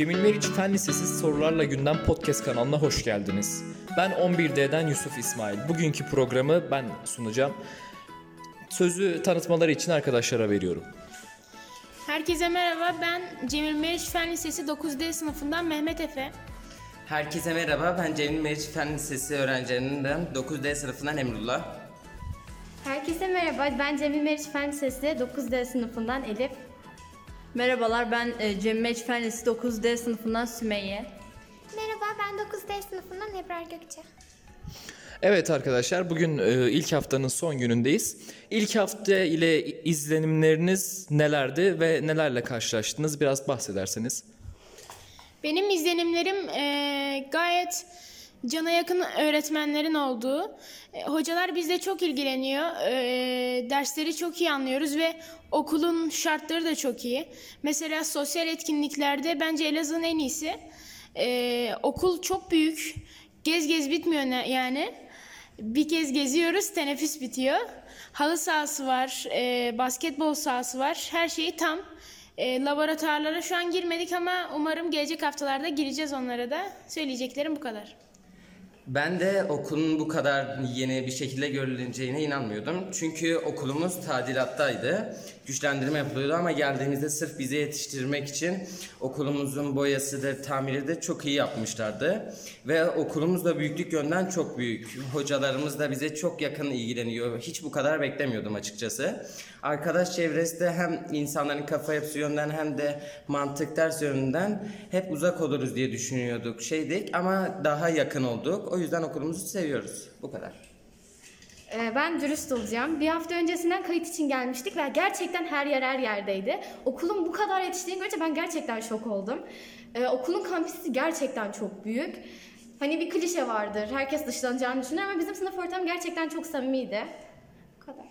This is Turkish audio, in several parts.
Cemil Meriç Fen Lisesi Sorularla Gündem Podcast kanalına hoş geldiniz. Ben 11D'den Yusuf İsmail. Bugünkü programı ben sunacağım. Sözü tanıtmaları için arkadaşlara veriyorum. Herkese merhaba. Ben Cemil Meriç Fen Lisesi 9D sınıfından Mehmet Efe. Herkese merhaba. Ben Cemil Meriç Fen Lisesi öğrencilerinden 9D sınıfından Emrullah. Herkese merhaba. Ben Cemil Meriç Fen Lisesi 9D sınıfından Elif. Merhabalar ben e, Cemil Meriç Fen Lisesi 9D sınıfından Sümeyye. Merhaba ben 9D sınıfından Ebrar Gökçe. Evet arkadaşlar bugün e, ilk haftanın son günündeyiz. İlk hafta ile izlenimleriniz nelerdi ve nelerle karşılaştınız? Biraz bahsederseniz. Benim izlenimlerim eee, gayet cana yakın öğretmenlerin olduğu. E, hocalar bizle çok ilgileniyor. E, dersleri çok iyi anlıyoruz ve okulun şartları da çok iyi. Mesela sosyal etkinliklerde bence Elazığ'ın en iyisi. E, okul çok büyük. Gez gez bitmiyor yani. Bir kez geziyoruz, teneffüs bitiyor. Halı sahası var, e, basketbol sahası var. Her şeyi tam. E, laboratuvarlara şu an girmedik ama umarım gelecek haftalarda gireceğiz onlara da. Söyleyeceklerim bu kadar. Ben de okulun bu kadar yeni bir şekilde görüleceğine inanmıyordum. Çünkü okulumuz tadilattaydı. Güçlendirme yapılıyordu ama geldiğimizde sırf bizi yetiştirmek için okulumuzun boyasıdır, tamiridir çok iyi yapmışlardı. Ve okulumuz da büyüklük yönden çok büyük. Hocalarımız da bize çok yakın ilgileniyor. Hiç bu kadar beklemiyordum açıkçası. Arkadaş çevresi de hem insanların kafa yapısı yönden hem de mantık ders yönünden hep uzak oluruz diye düşünüyorduk. Şeydik ama daha yakın olduk. O yüzden okulumuzu seviyoruz. Bu kadar. Ee, ben dürüst olacağım. Bir hafta öncesinden kayıt için gelmiştik ve gerçekten her yer her yerdeydi. Okulun bu kadar yetiştiğini görünce ben gerçekten şok oldum. Ee, okulun kampüsü gerçekten çok büyük. Hani bir klişe vardır. Herkes dışlanacağını düşünür ama bizim sınıf ortamı gerçekten çok samimiydi. Bu kadar.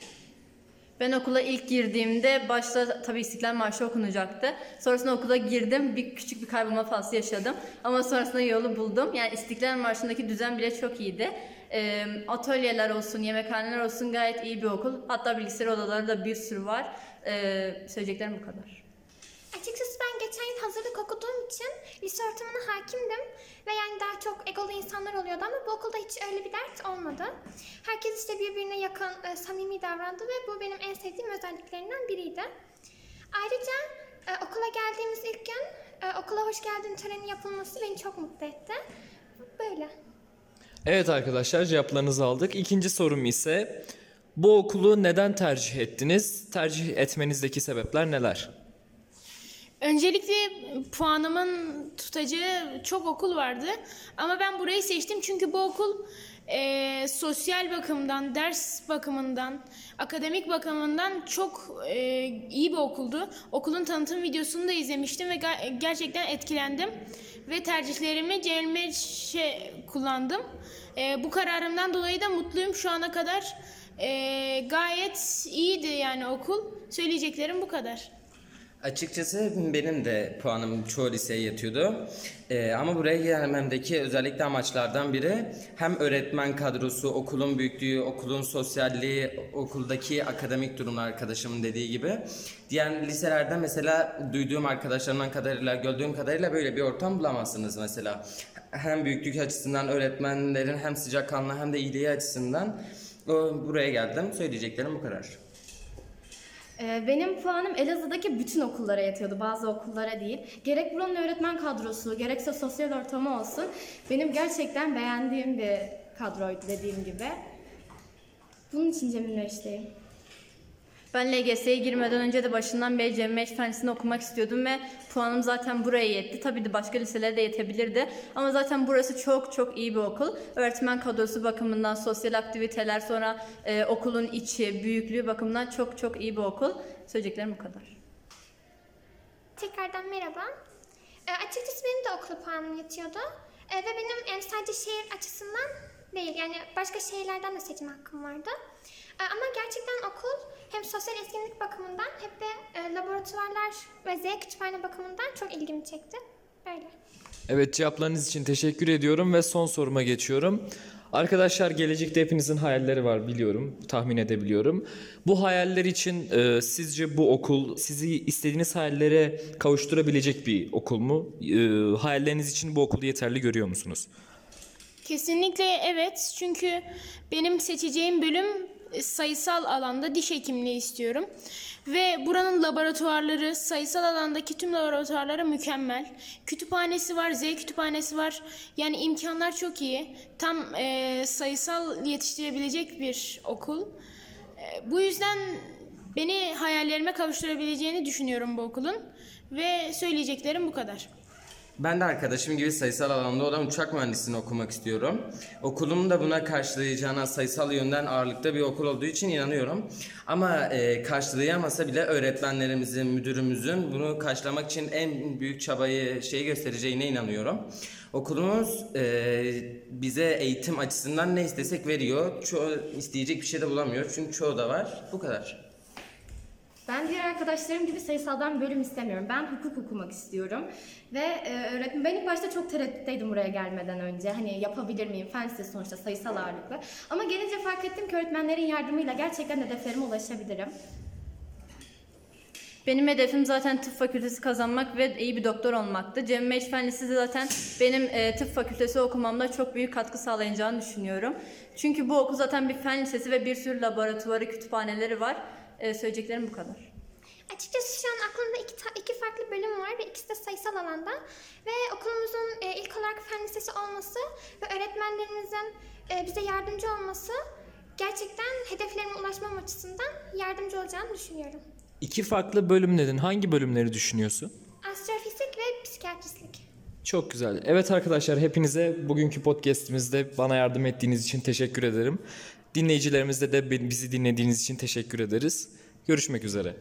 Ben okula ilk girdiğimde başta tabii İstiklal Marşı okunacaktı. Sonrasında okula girdim. Bir küçük bir kaybolma faslı yaşadım. Ama sonrasında yolu buldum. Yani İstiklal Marşı'ndaki düzen bile çok iyiydi. Ee, atölyeler olsun, yemekhaneler olsun gayet iyi bir okul. Hatta bilgisayar odaları da bir sürü var. Ee, söyleyeceklerim bu kadar. Açıkçası geçen yıl hazırlık okuduğum için lise ortamına hakimdim. Ve yani daha çok egolu insanlar oluyordu ama bu okulda hiç öyle bir dert olmadı. Herkes işte birbirine yakın, e, samimi davrandı ve bu benim en sevdiğim özelliklerinden biriydi. Ayrıca e, okula geldiğimiz ilk gün e, okula hoş geldin töreni yapılması beni çok mutlu etti. Böyle. Evet arkadaşlar cevaplarınızı aldık. İkinci sorum ise bu okulu neden tercih ettiniz? Tercih etmenizdeki sebepler neler? Öncelikle puanımın tutacağı çok okul vardı. Ama ben burayı seçtim çünkü bu okul eee, sosyal bakımdan, ders bakımından, akademik bakımından çok eee, iyi bir okuldu. Okulun tanıtım videosunu da izlemiştim ve gerçekten etkilendim. Ve tercihlerimi Meriç'e kullandım. Eee, bu kararımdan dolayı da mutluyum şu ana kadar. eee, gayet iyiydi yani okul. Söyleyeceklerim bu kadar. Açıkçası benim de puanım çoğu liseye yetiyordu. Ee, ama buraya gelmemdeki özellikle amaçlardan biri hem öğretmen kadrosu, okulun büyüklüğü, okulun sosyalliği, okuldaki akademik durumlar arkadaşımın dediği gibi. Diğer liselerde mesela duyduğum arkadaşlarımdan kadarıyla, gördüğüm kadarıyla böyle bir ortam bulamazsınız mesela. Hem büyüklük açısından öğretmenlerin hem sıcakkanlı hem de iyiliği açısından buraya geldim. Söyleyeceklerim bu kadar. Ee, Benim puanım Elazığ'daki bütün okullara yetiyordu, bazı okullara değil. Gerek buranın öğretmen kadrosu, gerekse sosyal ortamı olsun. Benim gerçekten beğendiğim bir kadroydu dediğim gibi. Bunun için Cemil Meriç'teyim. Ben LGS'ye girmeden önce de başından beri Cemil Meriç Fen Lisesi'ni okumak istiyordum ve puanım zaten buraya yetti. Tabii de başka liselere de yetebilirdi. Ama zaten burası çok çok iyi bir okul. Öğretmen kadrosu bakımından, sosyal aktiviteler, sonra e, okulun içi, büyüklüğü bakımından çok çok iyi bir okul. Söyleyeceklerim bu kadar. Tekrardan merhaba. E, açıkçası benim de okul puanım yetiyordu. E, ve benim yani sadece şehir açısından değil yani başka şehirlerden de seçim hakkım vardı. E, ama gerçekten okul hem sosyal etkinlik bakımından hem de e, laboratuvarlar ve Z kütüphane bakımından çok ilgimi çekti. Böyle. Evet cevaplarınız için teşekkür ediyorum ve son soruma geçiyorum. Arkadaşlar gelecekte hepinizin hayalleri var biliyorum, tahmin edebiliyorum. Bu hayaller için e, sizce bu okul sizi istediğiniz hayallere kavuşturabilecek bir okul mu? E, hayalleriniz için bu okulu yeterli görüyor musunuz? Kesinlikle evet. Çünkü benim seçeceğim bölüm sayısal alanda diş hekimliği istiyorum. Ve buranın laboratuvarları, sayısal alandaki tüm laboratuvarları mükemmel. Kütüphanesi var, Z kütüphanesi var. Yani imkanlar çok iyi. Tam e, sayısal yetiştirebilecek bir okul. E, bu yüzden beni hayallerime kavuşturabileceğini düşünüyorum bu okulun. Ve söyleyeceklerim bu kadar. Ben de arkadaşım gibi sayısal alanda olan uçak mühendisliğini okumak istiyorum. Okulumun da buna karşılayacağına sayısal yönden ağırlıkta bir okul olduğu için inanıyorum. Ama e, karşılayamasa bile öğretmenlerimizin, müdürümüzün bunu karşılamak için en büyük çabayı şey göstereceğine inanıyorum. Okulumuz e, bize eğitim açısından ne istesek veriyor. Çoğu isteyecek bir şey de bulamıyor çünkü çoğu da var. Bu kadar. Ben diğer arkadaşlarım gibi sayısaldan bölüm istemiyorum. Ben hukuk okumak istiyorum. Ve e, öğretmen ben ilk başta çok tereddütteydim buraya gelmeden önce. Hani yapabilir miyim? Fen lisesi sonuçta sayısal ağırlıklı. Ama gelince fark ettim ki öğretmenlerin yardımıyla gerçekten hedeflerime ulaşabilirim. Benim hedefim zaten tıp fakültesi kazanmak ve iyi bir doktor olmaktı. Cem Meriç Fen Lisesi zaten benim e, tıp fakültesi okumamda çok büyük katkı sağlayacağını düşünüyorum. Çünkü bu okul zaten bir fen lisesi ve bir sürü laboratuvarı, kütüphaneleri var. E, söyleyeceklerim bu kadar. Açıkçası şu an aklımda iki, iki farklı bölüm var ve ikisi de sayısal alanda. Ve okulumuzun e, ilk olarak fen lisesi olması ve öğretmenlerimizin e, bize yardımcı olması gerçekten hedeflerime ulaşmam açısından yardımcı olacağını düşünüyorum. İki farklı bölüm dedin. Hangi bölümleri düşünüyorsun? Astrofizik ve psikiyatristlik. Çok güzel. Evet arkadaşlar hepinize bugünkü podcast'imizde bana yardım ettiğiniz için teşekkür ederim. Dinleyicilerimizde de bizi dinlediğiniz için teşekkür ederiz. Görüşmek üzere.